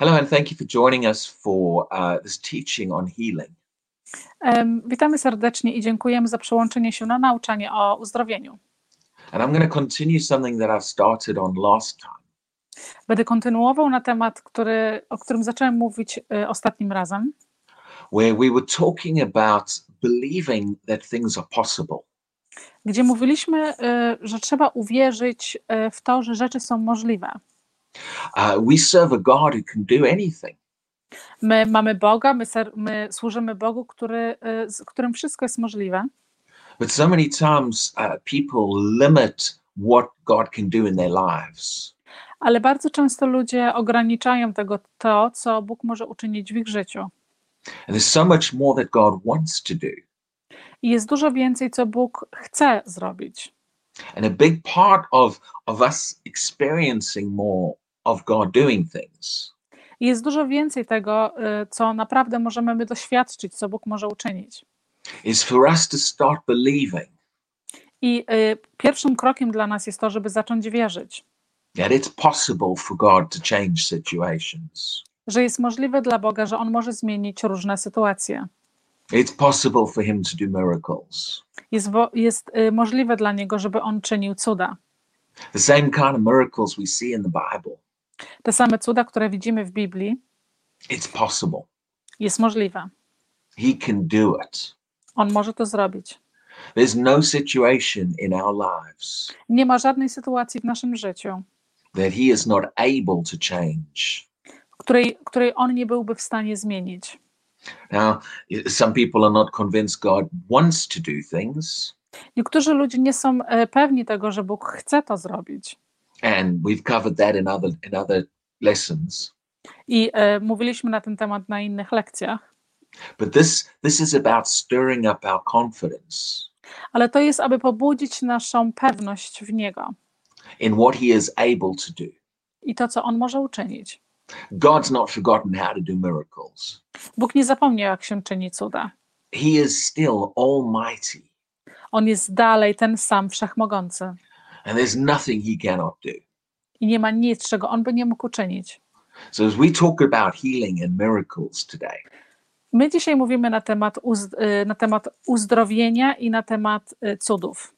Hello, and thank you for joining us for uh, this teaching on healing. Em, Witamy serdecznie i dziękujemy za przyłączenie się na nauczanie o uzdrowieniu. And I'm going to continue something that I've started on last time. Będę kontynuował na temat, który, o którym zacząłem mówić y, ostatnim razem, where we were talking about believing that things are possible. gdzie mówiliśmy, y, że trzeba uwierzyć y, w to, że rzeczy są możliwe. Uh, we serve a God who can do anything. My mamy Boga, my, ser, my służymy Bogu, który, y, z którym wszystko jest możliwe, But so many times uh, people limit what God can do in their lives. ale bardzo często ludzie ograniczają tego to, co Bóg może uczynić w ich życiu. And there's so much more that God wants to do. I jest dużo więcej, co Bóg chce zrobić. And a big part of, of us experiencing more of God doing things jest dużo więcej tego, y, co naprawdę możemy my doświadczyć, co Bóg może uczynić. is for us to start believing I y, pierwszym krokiem dla nas jest to, żeby zacząć wierzyć, that it's possible for God to change situations. że jest możliwe dla Boga, że On może zmienić różne sytuacje. It's possible for Him to do miracles. Jest, jest y, możliwe dla Niego, żeby On czynił cuda. The same kind of miracles we see in the Bible. Te same cuda, które widzimy w Biblii, It's possible. jest możliwe. He can do it. On może to zrobić. There's no situation in our lives Nie ma żadnej sytuacji w naszym życiu, that He is not able to change. której, której On nie byłby w stanie zmienić. Now, some people are not convinced God wants to do things, Niektórzy ludzie nie są e, pewni tego, że Bóg chce to zrobić. And we've covered that in other in other lessons. I e, mówiliśmy na ten temat na innych lekcjach, But this this is about stirring up our confidence ale to jest, aby pobudzić naszą pewność w Niego in what He is able to do. i to, co On może uczynić. God's not forgotten how to do miracles. Bóg nie zapomniał, jak się czyni cuda. He is still almighty, On jest dalej ten sam wszechmogący and there's nothing He cannot do. i nie ma nic, czego On by nie mógł uczynić. So as we talk about healing and miracles today, My dzisiaj mówimy na temat, uzd- y, na temat uzdrowienia i na temat y, cudów.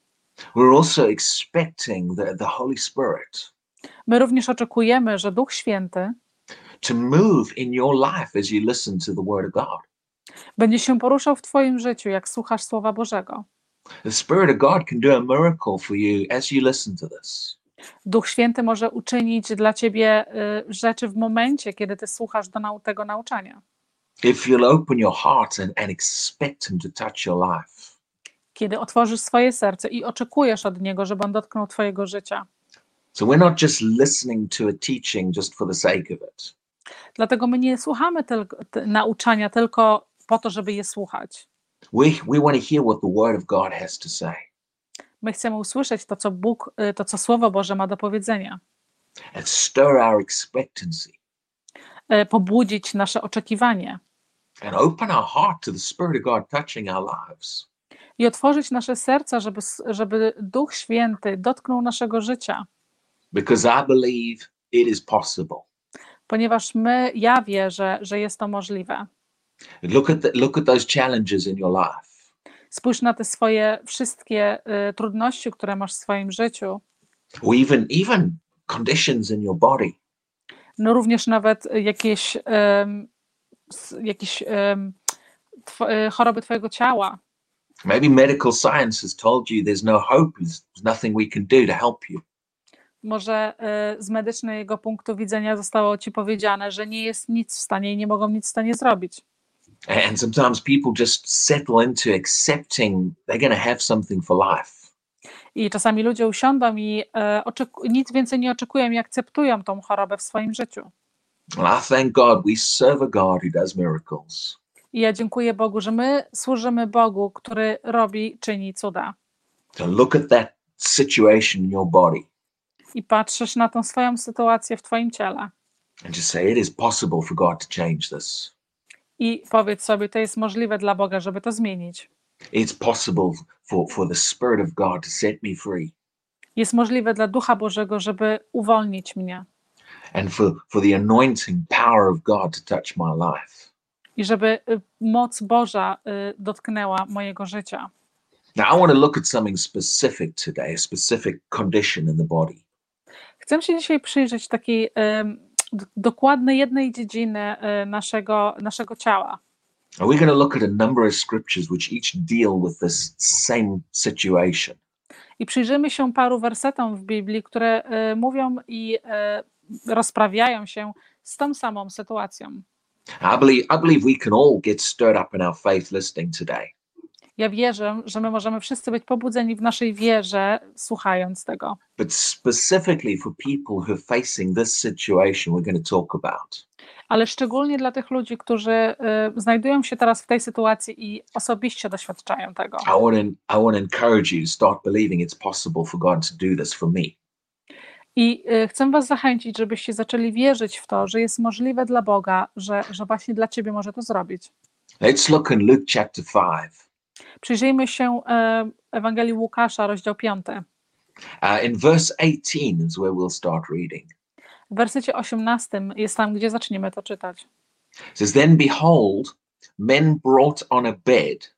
we're also expecting the, the Holy Spirit My również oczekujemy, że Duch Święty to move in your life as you listen to the Word of God. będzie się poruszał w Twoim życiu, jak słuchasz Słowa Bożego. The Spirit of God can do a miracle for you as you listen to this. Duch Święty może uczynić dla Ciebie y, rzeczy w momencie, kiedy Ty słuchasz do nau- tego nauczania. If you'll open your heart and, and expect Him to touch your life. Kiedy otworzysz swoje serce i oczekujesz od Niego, żeby On dotknął Twojego życia. So we're not just listening to a teaching just for the sake of it. Dlatego my nie słuchamy tylko nauczania tylko po to, żeby je słuchać. We, we want to hear what the Word of God has to say My chcemy usłyszeć to, co Bóg, y, to, co Słowo Boże ma do powiedzenia. and stir our expectancy Y, Pobudzić nasze oczekiwanie and open our heart to the Spirit of God touching our lives. i otworzyć nasze serca, żeby, żeby Duch Święty dotknął naszego życia. Because I believe it is possible. Ponieważ my, ja wierzę, że jest to możliwe. Look at the, look at those challenges in your life. Spójrz na te swoje wszystkie y, trudności, które masz w swoim życiu, or even even conditions in your body no również nawet jakieś, s- jakieś em, tw- y, choroby twojego ciała. maybe medical science has told you there's no hope there's nothing we can do to help you Może y, z medycznego punktu widzenia zostało ci powiedziane, że nie jest nic w stanie i nie mogą nic w stanie zrobić. And sometimes people just settle into accepting they're going to have something for life. I czasami ludzie usiądą i e, nic więcej nie oczekują i akceptują tą chorobę w swoim życiu. i thank god we serve a god who does miracles. I ja dziękuję Bogu, że my służymy Bogu, który robi, czyni cuda. to look at that situation in your body. I patrzysz na tą swoją sytuację w Twoim ciele. And just say it is possible for god to change this i powiedz sobie, to jest możliwe dla Boga, żeby to zmienić. it's possible for for the spirit of god to set me free Jest możliwe dla Ducha Bożego, żeby uwolnić mnie. and for, for the anointing power of God to touch my life. i żeby y, moc Boża y, dotknęła mojego życia. Now, I want to look at something specific today, a specific condition in the body. Chcę się dzisiaj przyjrzeć takiej d- dokładnej jednej dziedziny y, naszego, naszego ciała. And we're going to look at a number of scriptures which each deal with this same situation. I przyjrzymy się paru wersetom w Biblii, które y, mówią i y, rozprawiają się z tą samą sytuacją. I believe, I believe we can all get stirred up in our faith listening today. Ja wierzę, że my możemy wszyscy być pobudzeni w naszej wierze, słuchając tego. But specifically for people who are facing this situation we're going to talk about. Ale szczególnie dla tych ludzi, którzy y, znajdują się teraz w tej sytuacji i osobiście doświadczają tego. I want to I want encourage you to start believing it's possible for God to do this for me. I y, chcę Was zachęcić, żebyście zaczęli wierzyć w to, że jest możliwe dla Boga, że, że właśnie dla Ciebie może to zrobić. Let's look in Luke chapter 5. Przyjrzyjmy się e, Ewangelii Łukasza, rozdział 5. Uh, in verse 18 is where we'll start reading. W wersecie 18 jest tam, gdzie zaczniemy to czytać. It says, Then behold, men brought on a bed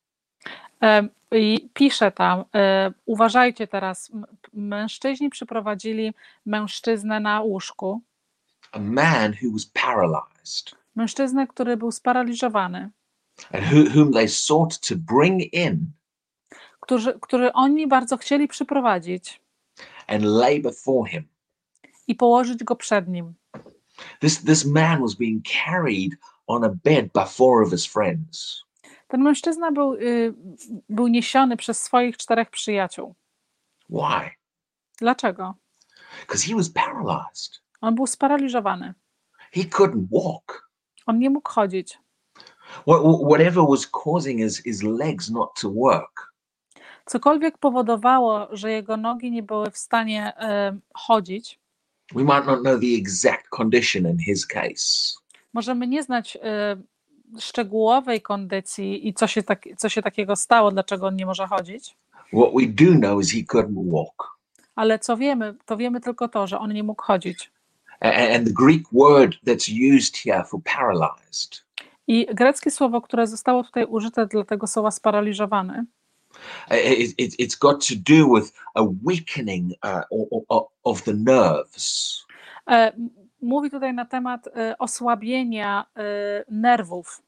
E, I pisze tam, e, uważajcie teraz, mężczyźni przyprowadzili mężczyznę na łóżku, a man who was paralyzed, mężczyznę, który był sparaliżowany, and who, whom they sought to bring in który, który oni bardzo chcieli przyprowadzić and lay before him. i położyć go przed nim. This, this man was being carried on a bed by four of his friends. Ten mężczyzna był, y, był niesiony przez swoich czterech przyjaciół. Why? Dlaczego? Because he was paralyzed. On był sparaliżowany. He couldn't walk. On nie mógł chodzić. What, whatever was causing his, his legs not to work Cokolwiek powodowało, że jego nogi nie były w stanie chodzić, we might not know the exact condition in his case, możemy nie znać e, szczegółowej kondycji i co się, tak, co się takiego stało, dlaczego on nie może chodzić, what we do know is he couldn't walk. ale co wiemy, to wiemy tylko to, że on nie mógł chodzić. And the Greek word that's used here for paralyzed I greckie słowo, które zostało tutaj użyte dla tego słowa sparaliżowany, it, it, it's got to do with a weakening uh, of the nerves. e, mówi tutaj na temat e, osłabienia e, nerwów.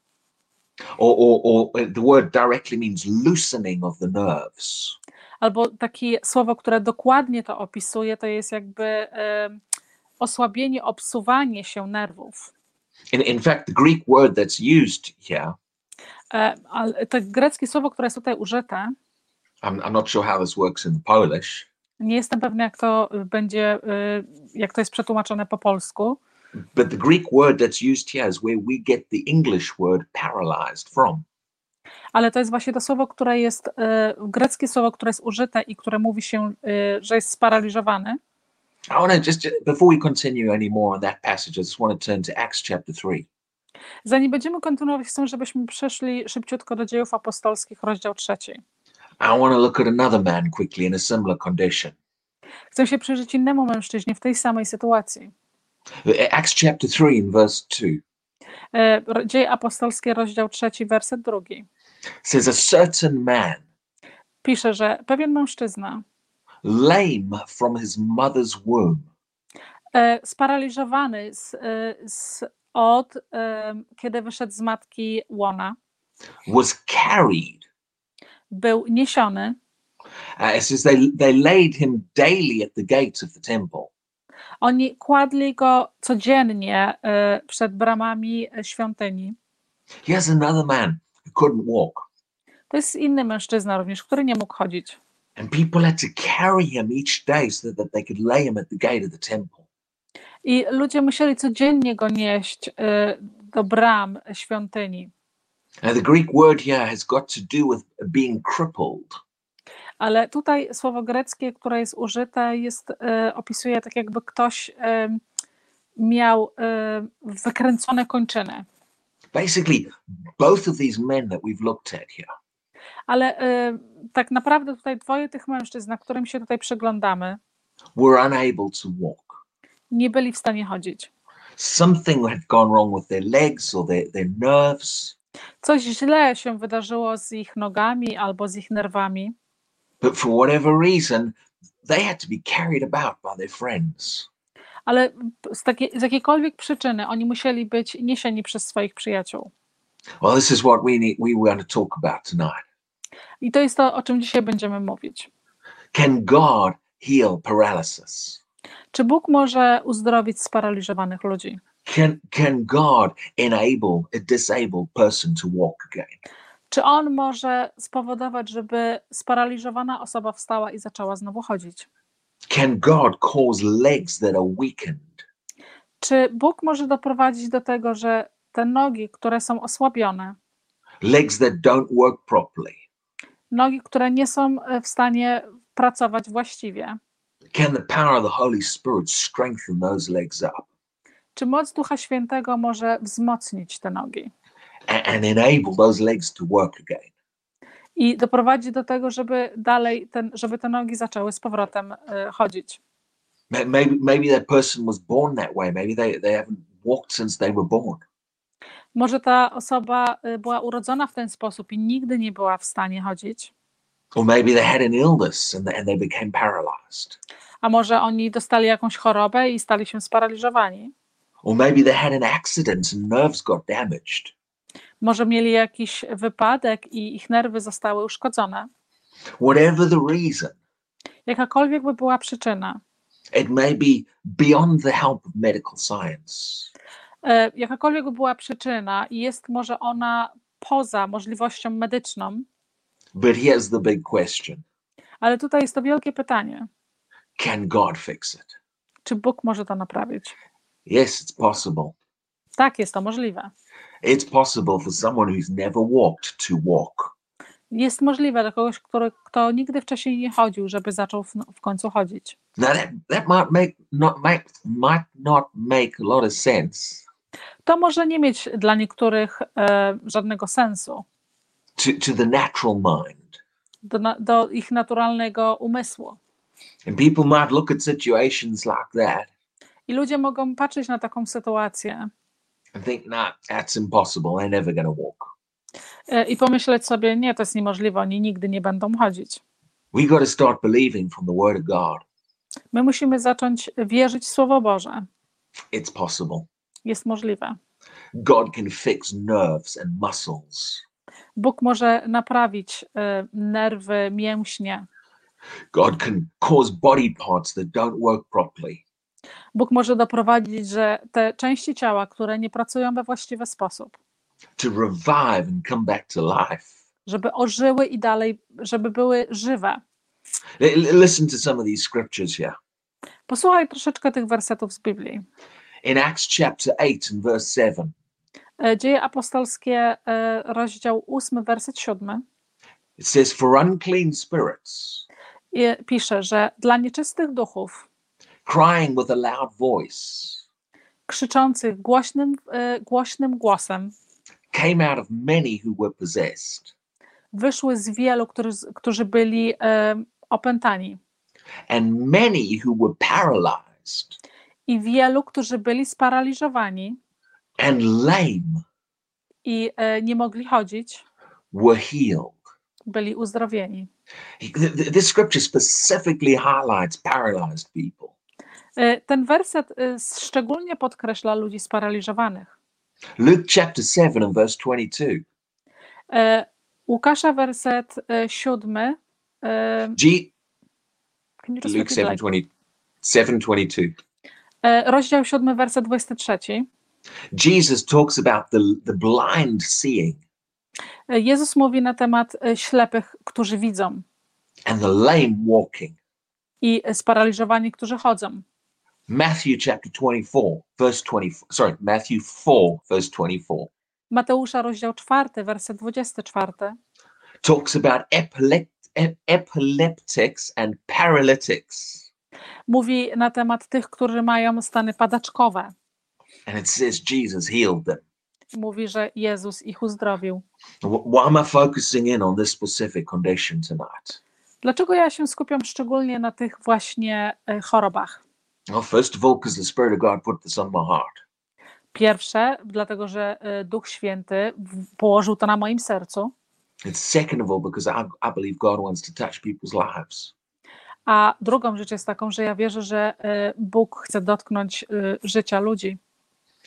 Or, or, or the word directly means loosening of the nerves. Albo takie słowo, które dokładnie to opisuje, to jest jakby osłabienie, obsuwanie się nerwów. In, in fact, the Greek word that's used here, E, Ale to greckie słowo, które jest tutaj użyte, I'm, I'm not sure how this works in Polish, nie jestem pewna, jak to będzie, y, jak to jest przetłumaczone po polsku, but the Greek word that's used here is where we get the English word paralyzed from. ale to jest właśnie to słowo, które jest, y, greckie słowo, które jest użyte i które mówi się, że jest sparaliżowany. I want to just, before we continue any more on that passage, I just want to turn to Acts chapter 3. Zanim będziemy kontynuować, chcę, żebyśmy przeszli szybciutko do dziejów apostolskich, rozdział trzeci. I want to look at another man quickly in a similar condition. Chcę się przyjrzeć innemu mężczyźnie w tej samej sytuacji. Acts chapter 3 and verse 2 E, Dzieje apostolskie, rozdział trzeci, werset drugi. says, A certain man, Pisze, że pewien mężczyzna, lame from his mother's womb, e, sparaliżowany z, e, z, od e, kiedy wyszedł z matki łona, was carried. był niesiony. Uh, it says they, they laid him daily at the gates of the temple. Oni kładli go codziennie przed bramami świątyni. Here's another man who couldn't walk. To jest inny mężczyzna również, który nie mógł chodzić. And people had to carry him each day so that they could lay him at the gate of the temple. I ludzie musieli codziennie go nieść e, do bram świątyni. Now, the Greek word here has got to do with being crippled. Ale tutaj słowo greckie, które jest użyte, jest, e, opisuje tak, jakby ktoś e, miał wykręcone kończyny. Basically, both of these men that we've looked at here Ale e, tak naprawdę tutaj dwoje tych mężczyzn, na którym się tutaj przyglądamy, were unable to walk. nie byli w stanie chodzić. Something had gone wrong with their legs or their, their nerves, Coś źle się wydarzyło z ich nogami albo z ich nerwami, but for whatever reason, they had to be carried about by their friends. ale z, takiej, z jakiejkolwiek przyczyny oni musieli być niesieni przez swoich przyjaciół. Well, this is what we need, we want to talk about tonight. I to jest to, o czym dzisiaj będziemy mówić. Can God heal paralysis? Czy Bóg może uzdrowić sparaliżowanych ludzi? Can can God enable a disabled person to walk again? Czy On może spowodować, żeby sparaliżowana osoba wstała i zaczęła znowu chodzić? Can God cause legs that are weakened Czy Bóg może doprowadzić do tego, że te nogi, które są osłabione, legs that don't work properly? Nogi, które nie są e, w stanie pracować właściwie, Can the power of the Holy Spirit strengthen those legs up czy moc Ducha Świętego może wzmocnić te nogi and, and enable those legs to work again? i doprowadzić do tego, żeby dalej, ten, żeby te nogi zaczęły z powrotem e, chodzić? Ma- Maybe maybe that person was born that way. Maybe they, they haven't walked since they were born. Może ta osoba e, była urodzona w ten sposób i nigdy nie była w stanie chodzić, Or maybe they had an illness and, and they became paralyzed. a może oni dostali jakąś chorobę i stali się sparaliżowani. Or maybe they had an accident and nerves got damaged. Może mieli jakiś wypadek i ich nerwy zostały uszkodzone. Whatever the reason, Jakakolwiek by była przyczyna, it may be beyond the help of medical science. E, jakakolwiek by była przyczyna i jest może ona poza możliwością medyczną, But here's the big question ale tutaj jest to wielkie pytanie: Can God fix it? czy Bóg może to naprawić? Yes, it's possible. Tak, jest to możliwe. It's possible for someone who's never walked to walk. Jest możliwe dla kogoś, który, kto nigdy wcześniej nie chodził, żeby zaczął w, w końcu chodzić. Now that that might make not make might not make a lot of sense To może nie mieć dla niektórych e, żadnego sensu to, to the natural mind. do, do ich naturalnego umysłu. And people might look at situations like that I ludzie mogą patrzeć na taką sytuację and think, nah, that's impossible. They're never gonna walk. e, i pomyśleć sobie, nie, to jest niemożliwe, oni nigdy nie będą chodzić. We got to start believing from the word of God. My musimy zacząć wierzyć w Słowo Boże. It's possible. Jest możliwe. God can fix nerves and muscles. Bóg może naprawić e, nerwy, mięśnie. God can cause body parts that don't work properly Bóg może doprowadzić, że te części ciała, które nie pracują we właściwy sposób, to revive and come back to life. żeby ożyły i dalej, żeby były żywe. L- listen to some of these scriptures here. Posłuchaj troszeczkę tych wersetów z Biblii. In Acts chapter 8 and verse 7, E, Dzieje apostolskie, e, rozdział 8, werset 7. it says, For unclean spirits, I pisze, że dla nieczystych duchów, crying with a loud voice, krzyczących głośnym, e, głośnym głosem, came out of many who were possessed, wyszły z wielu, którzy, którzy byli e, opętani, and many who were paralyzed i wielu, którzy byli sparaliżowani. And lame. I e, nie mogli chodzić. Were healed. Byli uzdrowieni. This scripture specifically highlights paralyzed people. E, ten werset e, szczególnie podkreśla ludzi sparaliżowanych. Luke chapter 7 and verse 22. E, Łukasza werset 7. G Luke 7:22. E, rozdział 7, werset 23. Jesus talks about the, the blind seeing. E, Jezus mówi na temat e, ślepych, którzy widzą. And the lame walking. I sparaliżowani, którzy chodzą. Matthew chapter 24, verse 24. Sorry, Matthew 4, verse 24. Mateusza rozdział 4, werset 24. Talks about epilept, epileptics and paralytics. Mówi na temat tych, którzy mają stany padaczkowe. And it says Jesus healed them. Mówi, że Jezus ich uzdrowił. Wh- Why am I focusing in on this specific condition tonight? Dlaczego ja się skupiam szczególnie na tych właśnie e, chorobach? Well, first of all, because the Spirit of God put this on my heart. Pierwsze, dlatego że e, Duch Święty położył to na moim sercu, And second of all, because I, I believe God wants to touch people's lives. A drugą rzecz jest taką, że ja wierzę, że e, Bóg chce dotknąć e, życia ludzi.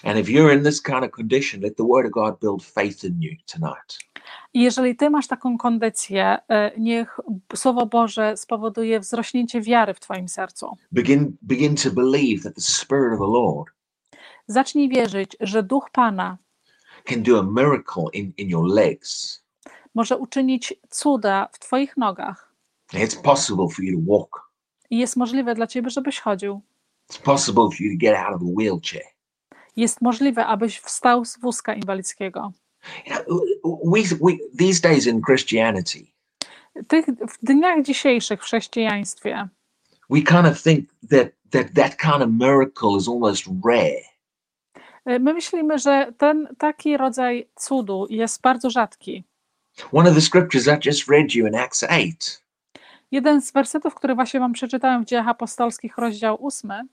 And if you're in this kind of condition, let the Word of God build faith in you tonight. I jeżeli ty masz taką kondycję, e, niech Słowo Boże spowoduje wzrośnięcie wiary w twoim sercu. Begin begin to believe that the Spirit of the Lord Zacznij wierzyć, że Duch Pana can do a miracle in, in your legs. może uczynić cuda w twoich nogach. It's possible for you to walk. I jest możliwe dla ciebie, żebyś chodził. It's possible for you to get out of a wheelchair. Jest możliwe, abyś wstał z wózka inwalidzkiego. You know, we, we these days in Christianity, Tych, w dniach dzisiejszych w chrześcijaństwie we kind of think that that that kind of miracle is almost rare. e, my myślimy, że ten taki rodzaj cudu jest bardzo rzadki. One of the scriptures I just read you in Acts 8 Jeden z wersetów, który właśnie wam przeczytałem w Dziejach Apostolskich, rozdział 8,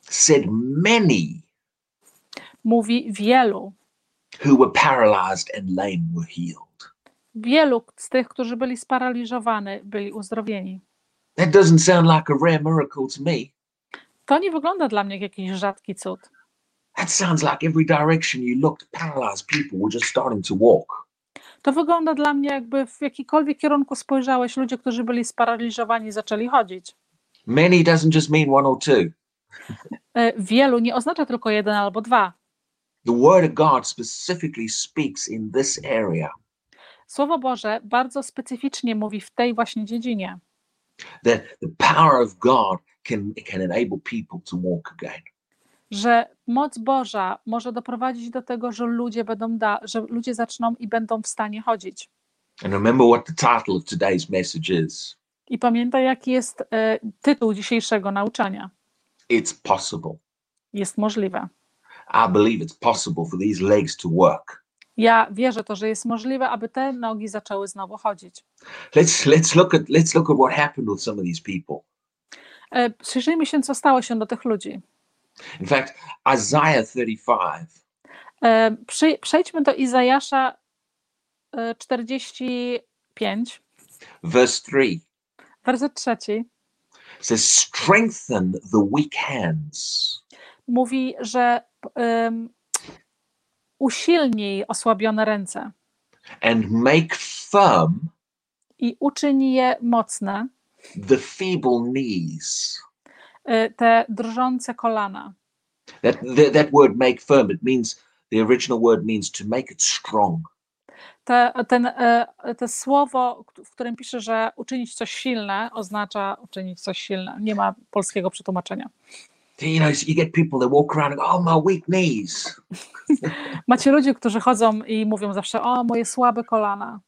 said many mówi wielu, who were paralyzed and lame were healed. wielu z tych, którzy byli sparaliżowani, byli uzdrowieni. That doesn't sound like a rare miracle to me. To nie wygląda dla mnie jak jakiś rzadki cud. That sounds like every direction you looked, paralyzed people were just starting to walk. To wygląda dla mnie, jakby w jakikolwiek kierunku spojrzałeś, ludzie, którzy byli sparaliżowani, zaczęli chodzić. Many doesn't just mean one or two. E, Wielu nie oznacza tylko jeden albo dwa. The word of God specifically speaks in this area Słowo Boże bardzo specyficznie mówi w tej właśnie dziedzinie, that the power of God can, can enable people to walk again. Że moc Boża może doprowadzić do tego, że ludzie będą da, że ludzie zaczną i będą w stanie chodzić. And remember what the title of today's message is I pamiętaj, jaki jest e, tytuł dzisiejszego nauczania. it's possible. Jest możliwe. I believe it's possible for these legs to work. Ja wierzę to, że jest możliwe, aby te nogi zaczęły znowu chodzić. Let's let's look at let's look at what happened with some of these people. E, Przyjrzyjmy się, co stało się do tych ludzi. In fact, Isaiah 35, E, Przy, przejdźmy do Izajasza e, 45, verse 3 werset trzeci. says, Strengthen the weak hands. Mówi, że em, usilnij osłabione ręce. And make firm i uczyń je mocne, the feeble knees. E, te drżące kolana. That, that that word make firm, it means the original word means to make it strong. Te, ten, e, te słowo, w którym pisze, że uczynić coś silne, oznacza uczynić coś silne. Nie ma polskiego przetłumaczenia. You know, you get people that walk around and go, oh my weak knees. Macie ludzi, którzy chodzą i mówią zawsze, o, moje słabe kolana.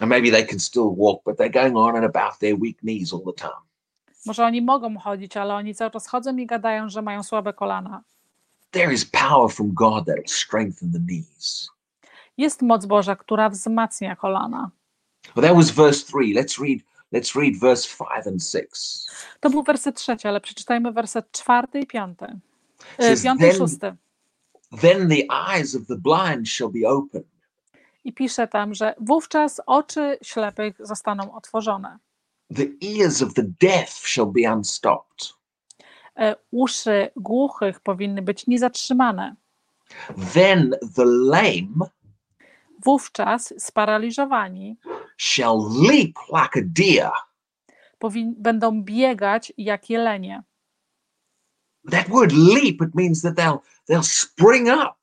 And maybe they can still walk, but they're going on and about their weak knees all the time. Może oni mogą chodzić, ale oni cały czas chodzą i gadają, że mają słabe kolana. There is power from God that will strengthen the knees. Jest moc Boża, która wzmacnia kolana. Well, that was verse three. Let's read. Let's read verse five and six. To był werset trzeci, ale przeczytajmy werset czwarty i piąty. E, Says, Piąty i szósty. Then the eyes of the blind shall be opened, I pisze tam, że wówczas oczy ślepych zostaną otworzone, the ears of the deaf shall be unstopped. e, uszy głuchych powinny być niezatrzymane. Then the lame Wówczas sparaliżowani shall leap like a deer. powin- będą biegać jak jelenie. That word leap, it means that they'll they'll spring up.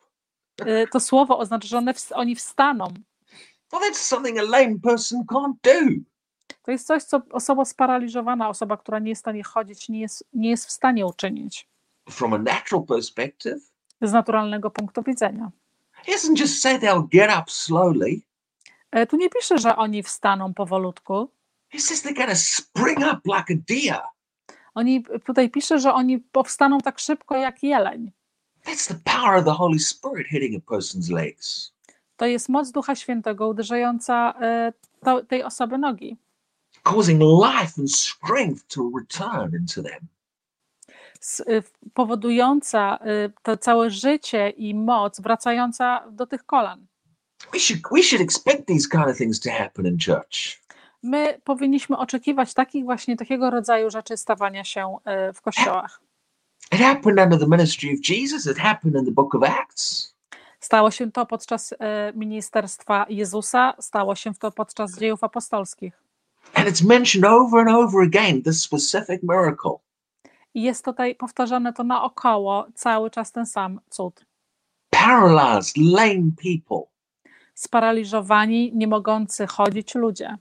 E, To słowo oznacza, że one oni wstaną. Well, that's something a lame person can't do. To jest coś, co osoba sparaliżowana, osoba, która nie jest w stanie chodzić, nie jest, nie jest w stanie uczynić From a natural perspective, z naturalnego punktu widzenia. just say they'll get up slowly. E, Tu nie pisze, że oni wstaną powolutku. It says they're spring up like a deer. Oni tutaj pisze, że oni powstaną tak szybko jak jeleń. That's the power of the Holy Spirit hitting a person's legs. To jest moc Ducha Świętego uderzająca e, to, tej osoby nogi, causing life and strength to return into them. y, powodująca y, to całe życie i moc wracająca do tych kolan. We should we should expect these kind of things to happen in church. My powinniśmy oczekiwać takich właśnie takiego rodzaju rzeczy stawania się y, w kościołach. It happened under the ministry of Jesus. It happened in the book of Acts. Stało się to podczas ministerstwa Jezusa, stało się to podczas dziejów apostolskich. And it's mentioned over and over again, this specific miracle. I jest tutaj powtarzane to naokoło cały czas ten sam cud. Paralyzed, lame people Sparaliżowani, nie mogący chodzić ludzie,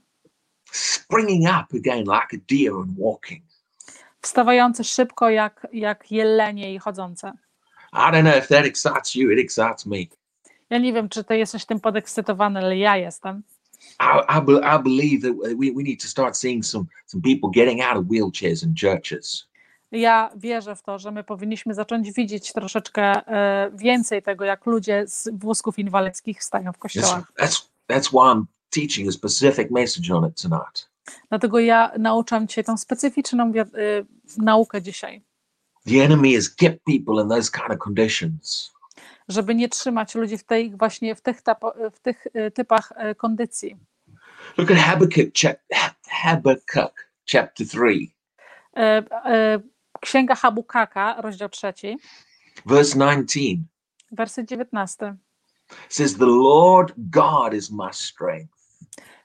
springing up again like a deer and walking. wstawający szybko jak, jak jelenie i chodzące. I don't know if that excites you, it excites me. Ja nie wiem, czy ty jesteś tym podekscytowany, ale ja jestem. I, I, be- I believe that we, we need to start seeing some, some people getting out of wheelchairs in churches. Ja wierzę w to, że my powinniśmy zacząć widzieć troszeczkę e, więcej tego, jak ludzie z wózków inwalidzkich stają w kościołach. that's, that's why I'm teaching a specific message on it tonight. Dlatego ja nauczam cię tą specyficzną e, naukę dzisiaj, The enemy has kept people in those kind of conditions. Żeby nie trzymać ludzi w tej właśnie w tych, w tych e, typach e, kondycji. Look at Habakkuk, Habakkuk chapter 3, E, Księga Habukaka, rozdział trzeci, verse 19. werset 19. says, The Lord God is my strength.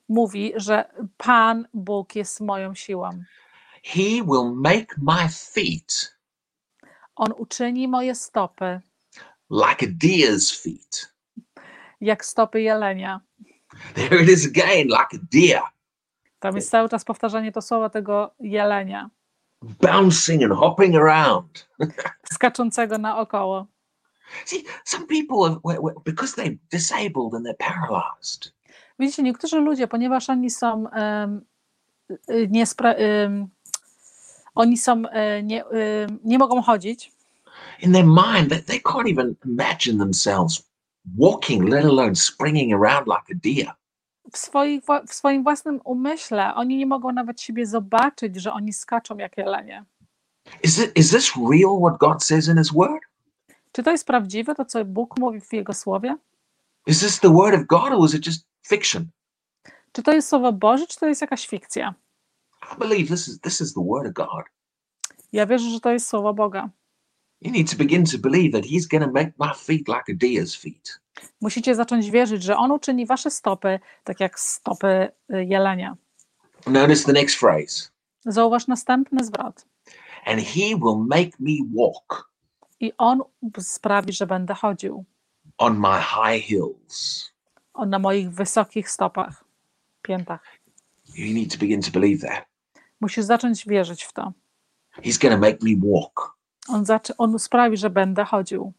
Mówi, że Pan Bóg jest moją siłą. He will make my feet On uczyni moje stopy like a deer's feet. jak stopy jelenia. There it is again, like a deer, Tam jest cały czas powtarzanie to słowa tego jelenia, bouncing and hopping around. skaczącego naokoło. See, some people, were- because they're disabled and they're paralyzed, Widzicie, niektórzy ludzie, ponieważ oni są y, niespra- em, oni są, e, nie, em, nie mogą chodzić, in their mind, they, they can't even imagine themselves walking, let alone springing around like a deer. w, swoich, w swoim własnym umyśle oni nie mogą nawet siebie zobaczyć, że oni skaczą jak jelenie. Is, it, is this real what God says in His Word? Czy to jest prawdziwe, to co Bóg mówi w Jego Słowie? Is this the Word of God or is it just fiction? Czy to jest Słowo Boże, czy to jest jakaś fikcja? I believe this is this is the Word of God. Ja wierzę, że to jest Słowo Boga. You need to begin to believe that He's going to make my feet like a deer's feet. Musicie zacząć wierzyć, że On uczyni wasze stopy tak jak stopy y, jelenia. Notice the next phrase. Zauważ następny zwrot. And He will make me walk I On sprawi, że będę chodził on my high hills. on na moich wysokich stopach, piętach. You need to begin to believe that. Musisz zacząć wierzyć w to. He's going to make me walk. On, zaczy, on sprawi, że będę chodził.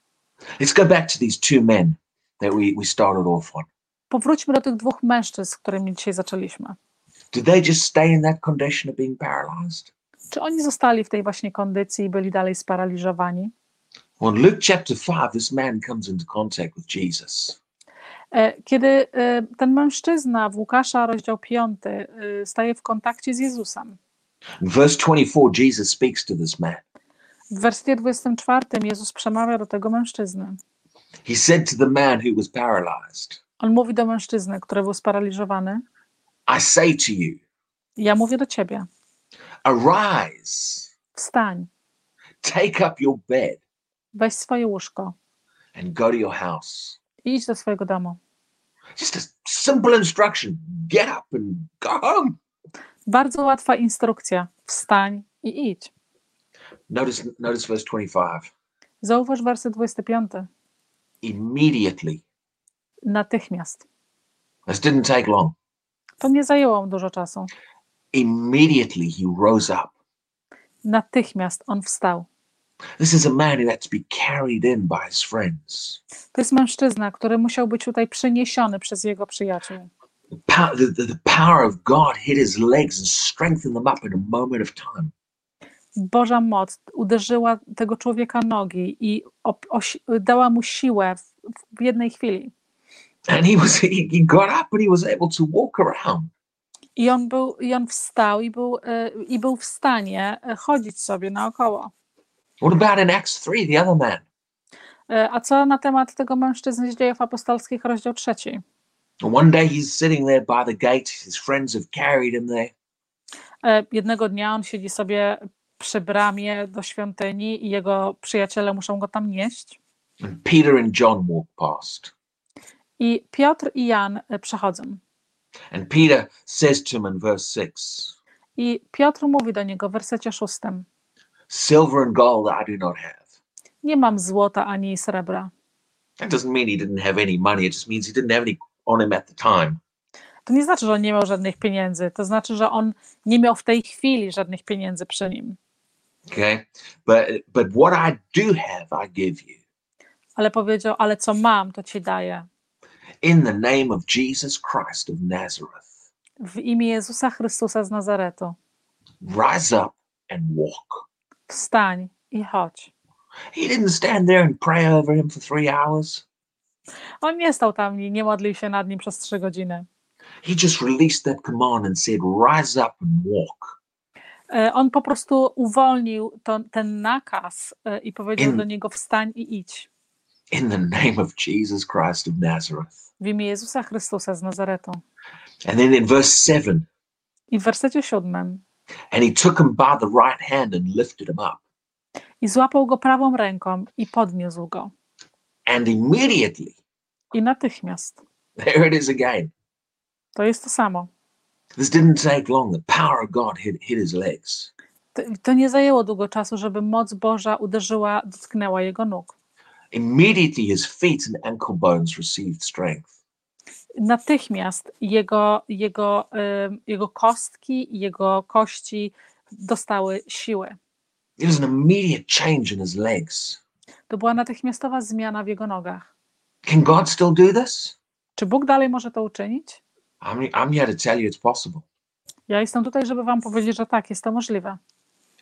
Let's go back to these two men that we, we started off on. Powróćmy do tych dwóch mężczyzn, z którymi dzisiaj zaczęliśmy. Did they just stay in that condition of being paralyzed? Czy oni zostali w tej właśnie kondycji i byli dalej sparaliżowani? Well, in Luke chapter 5, this man comes into contact with Jesus. E, Kiedy e, ten mężczyzna w Łukasza, rozdział 5, staje w kontakcie z Jezusem. In verse 24, Jesus speaks to this man. W wersji 24 Jezus przemawia do tego mężczyzny. He said to the man who was paralyzed, On mówi do mężczyzny, który był sparaliżowany: I say to you, Ja mówię do ciebie, arise, wstań, take up your bed, weź swoje łóżko and go to your house. i idź do swojego domu. Just a simple instruction get up and go home. Bardzo łatwa instrukcja: wstań i idź. Notice, notice verse 25. Zauważ werset 25. Immediately, Natychmiast. this didn't take long. To nie zajęło dużo czasu. Immediately, he rose up. Natychmiast on wstał. This is a man who had to be carried in by his friends. To jest mężczyzna, który musiał być tutaj przyniesiony przez jego przyjaciół. The power, the, the power of God hit his legs and strengthened them up in a moment of time. Boża moc uderzyła tego człowieka nogi i dała mu siłę w, w jednej chwili. And he was he, he got up and he was able to walk around. I on, był, i on wstał i był, e, i był w stanie e, chodzić sobie naokoło. What about in Acts 3, the other man? E, A co na temat tego mężczyzny z dziejów apostolskich, rozdział trzeci? One day he's sitting there by the gate. His friends have carried him there. Jednego dnia on siedzi sobie przy bramie do świątyni i jego przyjaciele muszą go tam nieść. And Peter and John walk past. I Piotr i Jan e, przechodzą. And Peter says to him in verse 6 I Piotr mówi do niego w wersecie szóstym: Silver and gold I do not have. Nie mam złota ani srebra. That doesn't mean he didn't have any money. It just means he didn't have any on him at the time. To nie znaczy, że on nie miał żadnych pieniędzy. To znaczy, że on nie miał w tej chwili żadnych pieniędzy przy nim. Okay. But but what I do have, I give you. Ale powiedział: Ale co mam, to ci daję. In the name of Jesus Christ of Nazareth. W imię Jezusa Chrystusa z Nazaretu. Rise up and walk. Wstań i chodź. He didn't stand there and pray over him for three hours. On nie stał tam i nie modlił się nad nim przez trzy godziny. He just released that command and said, Rise up and walk. E, On po prostu uwolnił to, ten nakaz e, i powiedział In- do niego: Wstań i idź. In the name of Jesus Christ of Nazareth. W imię Jezusa Chrystusa z Nazaretu. And then in verse 7, I w wersecie siódmym. and he took him by the right hand and lifted him up. I złapał go prawą ręką i podniósł go. And immediately, I natychmiast. there it is again. To jest to samo. This didn't take long. The power of God hit, hit his legs. To, to nie zajęło długo czasu, żeby moc Boża uderzyła, dotknęła jego nóg. Immediately, his feet and ankle bones received strength. Natychmiast jego, jego, jego kostki i jego kości dostały siłę. It was an immediate change in his legs. To była natychmiastowa zmiana w jego nogach. Can God still do this? Czy Bóg dalej może to uczynić? I'm, I'm here to tell you it's possible. Ja jestem tutaj, żeby Wam powiedzieć, że tak, jest to możliwe.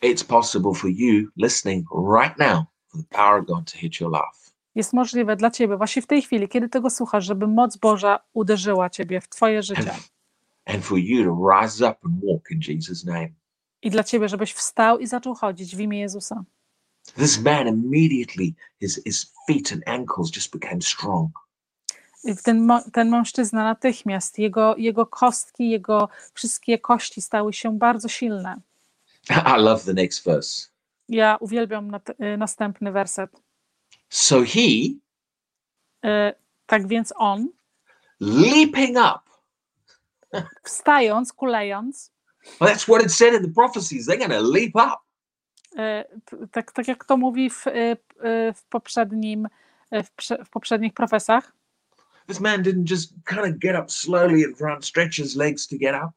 It's possible for you listening right now for the power of God to hit your life. Jest możliwe dla Ciebie, właśnie w tej chwili, kiedy tego słuchasz, żeby moc Boża uderzyła Ciebie w Twoje życie. and for you to rise up and walk in Jesus' name. I dla Ciebie, żebyś wstał i zaczął chodzić w imię Jezusa. This man immediately, his, his feet and ankles just became strong. Ten, ten mężczyzna natychmiast, jego, jego kostki, jego wszystkie kości stały się bardzo silne. I love the next verse. Ja uwielbiam nat- y, następny werset. So he, Y, Tak więc on, leaping up, wstając, kulejąc, well, that's what it said in the prophecies. They're going to leap up. t- tak, tak jak to mówi w, w, poprzednim, w, w poprzednich profesach, This man didn't just kind of get up slowly and try and stretch his legs to get up.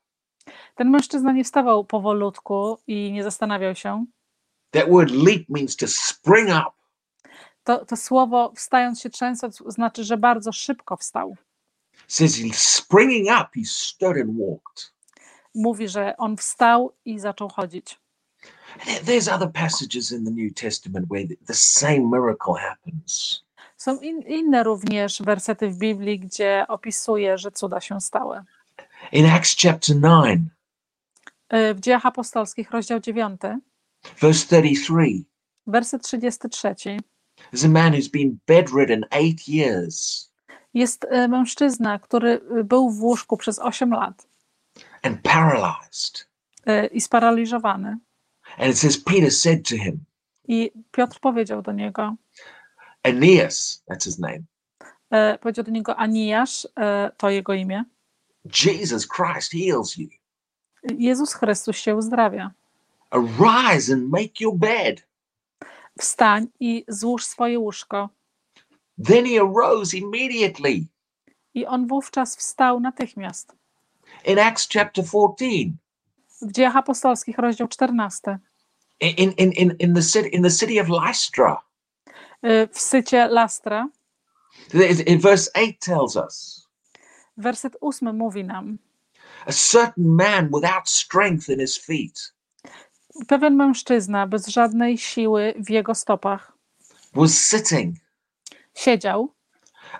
ten mężczyzna nie wstawał powolutku i nie zastanawiał się. That word leap means to spring up. To, to słowo wstając się trzęsąc znaczy, że bardzo szybko wstał. Says he springing up, he stood and walked. Mówi, że on wstał i zaczął chodzić. There's other passages in the New Testament where the same miracle happens. Są in, inne również wersety w Biblii, gdzie opisuje, że cuda się stały. In Acts chapter 9, Y, W Dziejach Apostolskich, rozdział 9, verse 33, werset 33. there's a man who's been bedridden eight years Jest y, mężczyzna, który y, był w łóżku przez 8 lat and paralyzed. i sparaliżowany. And it says, Peter said to him, I Piotr powiedział do niego, Aeneas, that's his name, y, powiedział do niego Anijasz, y, to jego imię, Jesus Christ heals you. Jezus Chrystus się uzdrawia. Arise and make your bed. Wstań i złóż swoje łóżko. Then he arose immediately. I on wówczas wstał natychmiast. In Acts chapter 14, W Dziejach Apostolskich, rozdział 14. in, in, in, in, the, city, in the city of Lystra, W sycie Lastra, in, in verse 8 tells us, werset 8 mówi nam, a certain man without strength in his feet pewien mężczyzna bez żadnej siły w jego stopach was sitting, siedział,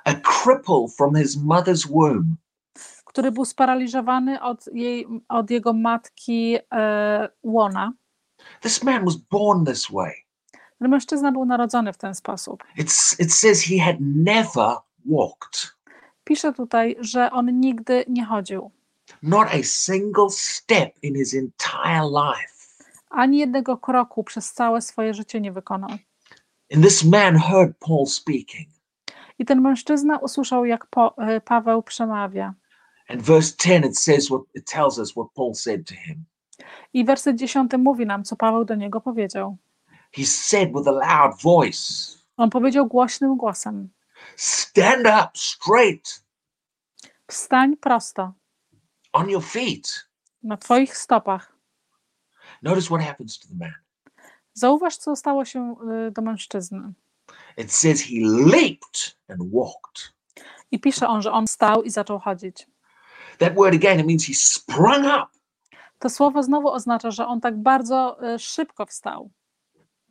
a cripple from his mother's womb. który był sparaliżowany od, jej, od jego matki e, łona. This man was born this way. Ten mężczyzna był narodzony w ten sposób. It's, it says he had never walked, Pisze tutaj, że on nigdy nie chodził. not a single step in his entire life. Ani jednego kroku przez całe swoje życie nie wykonał. And this man heard Paul speaking. I ten mężczyzna usłyszał, jak po, e, Paweł przemawia. And verse 10 it says what it tells us what Paul said to him. I werset 10 mówi nam, co Paweł do niego powiedział. He said with a loud voice, On powiedział głośnym głosem: Stand up straight Wstań prosto, on your feet. na twoich stopach. Notice what happens to the man. Zauważ, co stało się y, do mężczyzny. It says he leaped and walked. I pisze on, że on stał i zaczął chodzić. That word again, it means he sprung up. To słowo znowu oznacza, że on tak bardzo y, szybko wstał.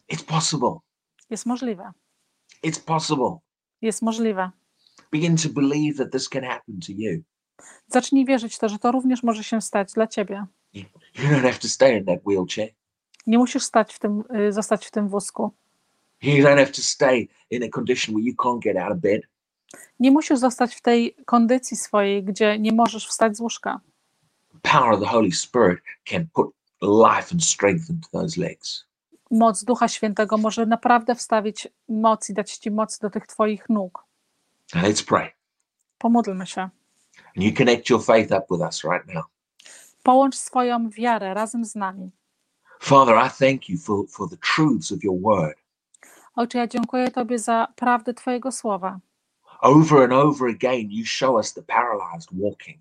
It's possible. Jest możliwe. It's possible. Jest możliwe. Begin to believe that this can happen to you. Zacznij wierzyć to, że to również może się stać dla ciebie. You don't have to stay in that wheelchair. Nie musisz stać w tym, y, zostać w tym wózku. You don't have to stay in a condition where you can't get out of bed. Nie musisz zostać w tej kondycji swojej, gdzie nie możesz wstać z łóżka. The power of the Holy Spirit can put life and strength into those legs. Moc Ducha Świętego może naprawdę wstawić moc i dać ci moc do tych twoich nóg. Let's pray. Pomódlmy się. And you connect your faith up with us right now. Połącz swoją wiarę razem z nami. Father, I thank you for, for the truths of your word. Ojcze, ja dziękuję Tobie za prawdę Twojego słowa. Over and over again, you show us the paralyzed walking.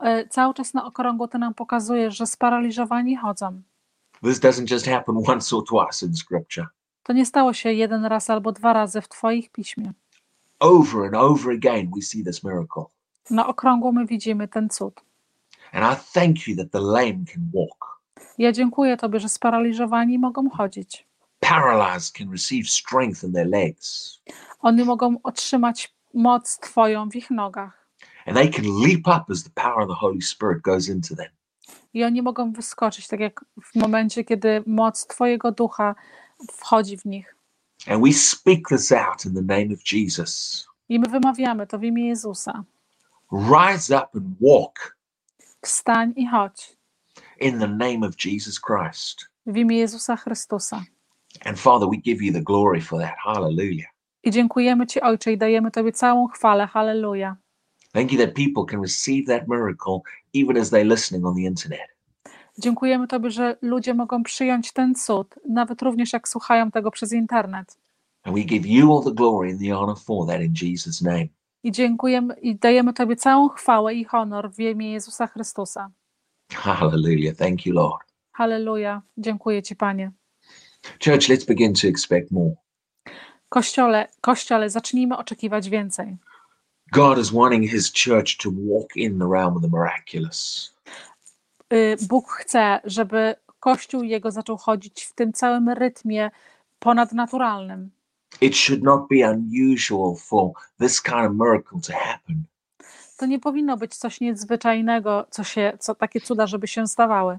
E, Cały czas na okrągło Ty nam pokazujesz, że sparaliżowani chodzą. This doesn't just happen once or twice in scripture. To nie stało się jeden raz albo dwa razy w Twoich piśmie. Over and over again, we see this miracle. Na okrągło my widzimy ten cud. And I thank you that the lame can walk, Ja dziękuję Tobie, że sparaliżowani mogą chodzić. paralyzed can receive strength in their legs, Oni mogą otrzymać moc Twoją w ich nogach. and they can leap up as the power of the Holy Spirit goes into them. I oni mogą wyskoczyć, tak jak w momencie, kiedy moc Twojego ducha wchodzi w nich. And we speak this out in the name of Jesus. I my wymawiamy to w imię Jezusa. Rise up and walk Wstań i chodź in the name of Jesus Christ. w imię Jezusa Chrystusa. And Father, we give you the glory for that. Hallelujah. I dziękujemy Ci, Ojcze, i dajemy Tobie całą chwałę. Halleluja. Thank you that people can receive that miracle even as they're listening on the internet. Dziękujemy Tobie, że ludzie mogą przyjąć ten cud, nawet również jak słuchają tego przez internet. And we give you all the glory and the honor for that in Jesus' name. I dziękujemy i dajemy Tobie całą chwałę i honor w imię Jezusa Chrystusa. Hallelujah. Thank you, Lord. Halleluja. Dziękuję Ci, Panie. Church, let's begin to expect more. Kościole, Kościole, zacznijmy oczekiwać więcej. God is wanting his church to walk in the realm of the miraculous. Y, Bóg chce, żeby Kościół jego zaczął chodzić w tym całym rytmie ponadnaturalnym. It should not be unusual for this kind of miracle to happen. To nie powinno być coś niezwyczajnego, co się, co takie cuda, żeby się stawały.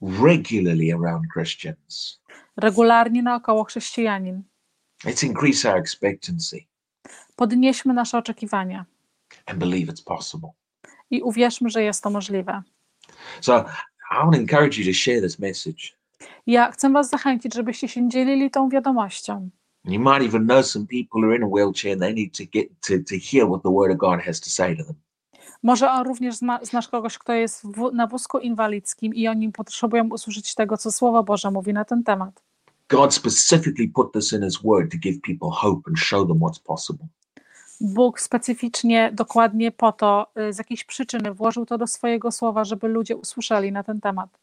regularly around Christians. Regularnie naokoło chrześcijanin. Let's increase our expectancy Podnieśmy nasze oczekiwania and believe it's possible. i uwierzmy, że jest to możliwe. So I want to encourage you to share this message. Ja chcę Was zachęcić, żebyście się dzielili tą wiadomością. You might even know some people who are in a wheelchair and they need to get to, to hear what the word of God has to say to them. Może on również zna, znasz kogoś, kto jest w, na wózku inwalidzkim i oni potrzebują usłyszeć tego, co Słowo Boże mówi na ten temat. God specifically put this in his word to give people hope and show them what's possible. Bóg specyficznie, dokładnie po to, y, z jakiejś przyczyny włożył to do swojego słowa, żeby ludzie usłyszeli na ten temat.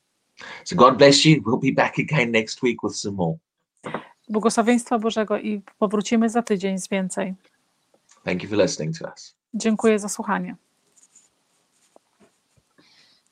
So God bless you. We'll be back again next week with some more. Błogosławieństwa Bożego i powrócimy za tydzień z więcej. Thank you for listening to us. Dziękuję za słuchanie.